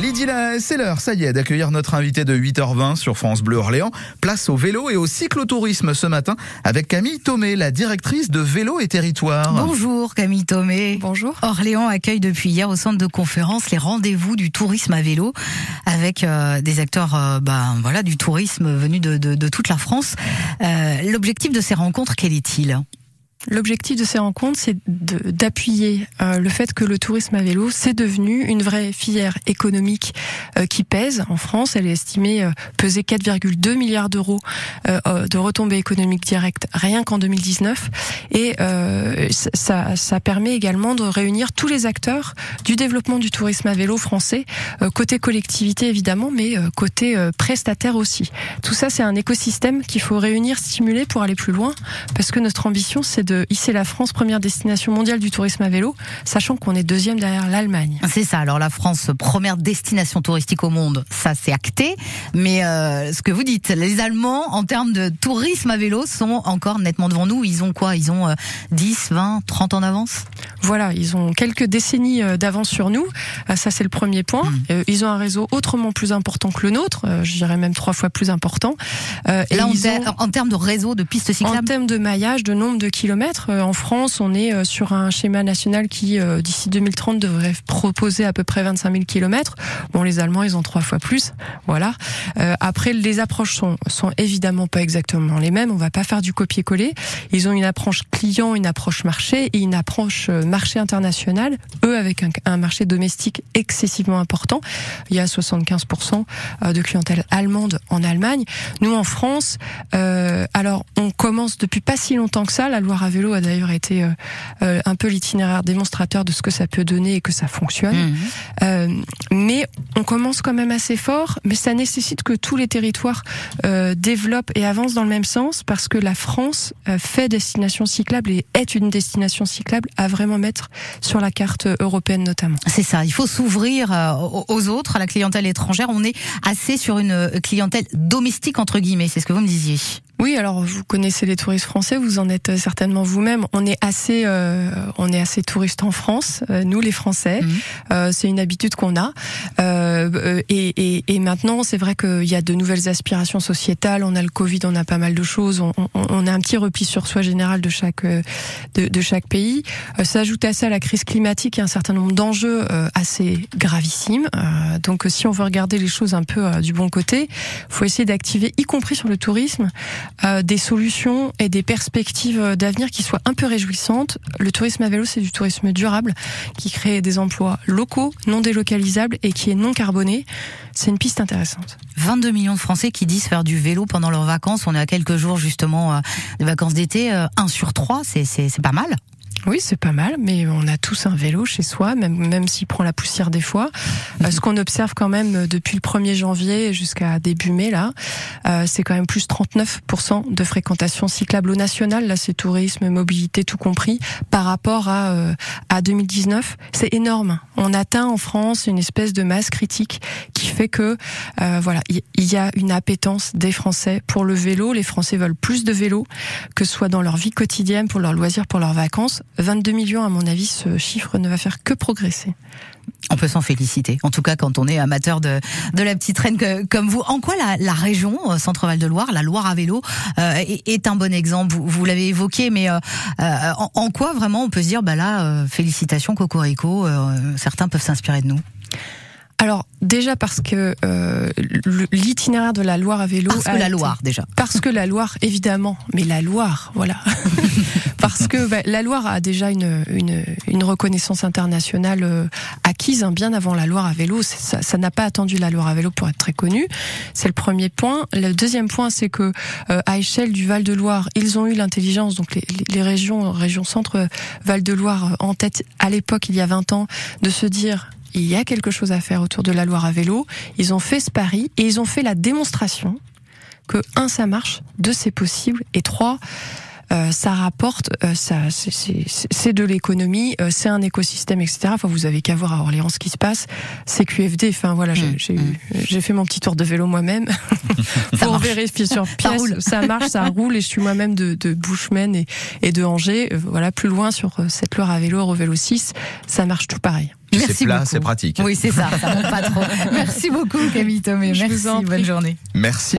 Lydie, c'est l'heure, ça y est, d'accueillir notre invité de 8h20 sur France Bleu Orléans. Place au vélo et au cyclotourisme ce matin avec Camille Thomé, la directrice de Vélo et Territoire. Bonjour Camille Thomé. Bonjour. Orléans accueille depuis hier au centre de conférence les rendez-vous du tourisme à vélo avec euh, des acteurs euh, ben, voilà, du tourisme venus de, de, de toute la France. Euh, L'objectif de ces rencontres, quel est-il? L'objectif de ces rencontres, c'est d'appuyer euh, le fait que le tourisme à vélo, c'est devenu une vraie filière économique euh, qui pèse en France. Elle est estimée euh, peser 4,2 milliards d'euros de retombées économiques directes rien qu'en 2019. Et ça, ça, permet également de réunir tous les acteurs du développement du tourisme à vélo français, côté collectivité évidemment, mais côté prestataire aussi. Tout ça, c'est un écosystème qu'il faut réunir, stimuler pour aller plus loin, parce que notre ambition, c'est de hisser la France première destination mondiale du tourisme à vélo, sachant qu'on est deuxième derrière l'Allemagne. C'est ça. Alors la France première destination touristique au monde, ça c'est acté. Mais euh, ce que vous dites, les Allemands en termes de tourisme à vélo sont encore nettement devant nous. Ils ont quoi? Ils ont 10, 20, 30 ans d'avance Voilà, ils ont quelques décennies euh, d'avance sur nous. Euh, ça c'est le premier point. Mmh. Ils ont un réseau autrement plus important que le nôtre. Je dirais même trois fois plus important. Et Là, en, en termes de réseau, de pistes cyclables? En termes de maillage, de nombre de kilomètres euh, en France, on est euh, sur un schéma national qui, euh, d'ici 2030, devrait proposer à peu près 25 000 kilomètres. Bon, les Allemands, ils ont trois fois plus. Voilà. après, les approches sont, sont évidemment pas exactement les mêmes. On va pas faire du copier-coller. Ils ont une approche client, une approche marché et une approche marché international. Eux, avec un, marché domestique excessivement important. Il y a 75% de clientèle allemande en Allemagne. Nous, en France, alors on commence depuis pas si longtemps que ça. La Loire à vélo a d'ailleurs été euh, euh, un peu l'itinéraire démonstrateur de ce que ça peut donner et que ça fonctionne. Mhm. Euh, mais on commence quand même assez fort, mais ça nécessite que tous les territoires développent et avancent dans le même sens parce que la France fait destination cyclable et est une destination cyclable à vraiment mettre sur la carte européenne notamment. C'est ça, il faut s'ouvrir aux autres, à la clientèle étrangère. On est assez sur une clientèle domestique entre guillemets, c'est ce que vous me disiez. Oui, alors vous connaissez les touristes français, vous en êtes certainement vous-même. On est assez, euh, on est assez touristes en France, euh, nous les Français. Mhm. Euh, c'est une habitude qu'on a. Euh, et, et, et, maintenant, c'est vrai qu'il y a de nouvelles aspirations sociétales. On a le Covid, on a pas mal de choses. On, on, on a un petit repli sur soi général de chaque de, de chaque pays. S'ajoute à ça la crise climatique et un certain nombre d'enjeux assez gravissimes. donc, si on veut regarder les choses un peu du bon côté, faut essayer d'activer, y compris sur le tourisme. Euh, des solutions et des perspectives d'avenir qui soient un peu réjouissantes. Le tourisme à vélo, c'est du tourisme durable qui crée des emplois locaux, non délocalisables et qui est non carboné. C'est une piste intéressante. 22 millions de Français qui disent faire du vélo pendant leurs vacances. On est à quelques jours justement euh, des vacances d'été. 1 euh, sur 3, c'est pas mal. Oui, c'est pas mal, mais on a tous un vélo chez soi, même, même s'il prend la poussière des fois. Euh, ce qu'on observe quand même euh, depuis le 1er janvier jusqu'à début mai, là, euh, c'est quand même plus 39% de fréquentation cyclable au national. Là, c'est tourisme, mobilité, tout compris, par rapport à, à 2019. C'est énorme. On atteint en France une espèce de masse critique qui fait que, voilà, il y, a une appétence des Français pour le vélo. Les Français veulent plus de vélo, que ce soit dans leur vie quotidienne, pour leurs loisirs, pour leurs vacances 22 millions, à mon avis, ce chiffre ne va faire que progresser. On peut s'en féliciter. En tout cas, quand on est amateur de, la petite reine comme vous. En quoi la, région euh, Centre-Val de Loire, la Loire à vélo, euh, est, un bon exemple? Vous, l'avez évoqué, mais euh, en, en, quoi vraiment on peut se dire, bah là, félicitations Cocorico, certains peuvent s'inspirer de nous? Alors déjà parce que euh, l'itinéraire de la Loire à vélo. Parce que la Loire déjà. Parce que la Loire évidemment, mais la Loire, voilà. parce que bah, la Loire a déjà une, une, une reconnaissance internationale euh, acquise hein, bien avant la Loire à vélo. Ça n'a pas attendu la Loire à vélo pour être très connue. C'est le premier point. Le deuxième point, c'est que euh, à échelle du Val de Loire, ils ont eu l'intelligence, donc les, les régions, région centre Val de Loire en tête à l'époque, il y a 20 ans, de se dire il y a quelque chose à faire autour de la Loire à vélo. Ils ont fait ce pari et ils ont fait la démonstration que un ça marche, deux c'est possible et trois euh, ça rapporte, euh, ça, c'est de l'économie, euh, c'est un écosystème, etc. Enfin, vous avez qu'à voir à Orléans ce qui se passe. C'est QFD. Enfin voilà, j'ai mmh, mmh. j'ai fait mon petit tour de vélo moi-même pour vérifier sur pièce. Ça, marche, ça roule, et je suis moi-même de, de et, et de Angers. voilà, plus loin sur cette Loire à vélo, au vélo 6, ça marche tout pareil. Puis c'est plat, beaucoup. c'est pratique. Oui, c'est ça, ça monte pas trop. Merci beaucoup Camille vous Merci, bonne journée. Merci.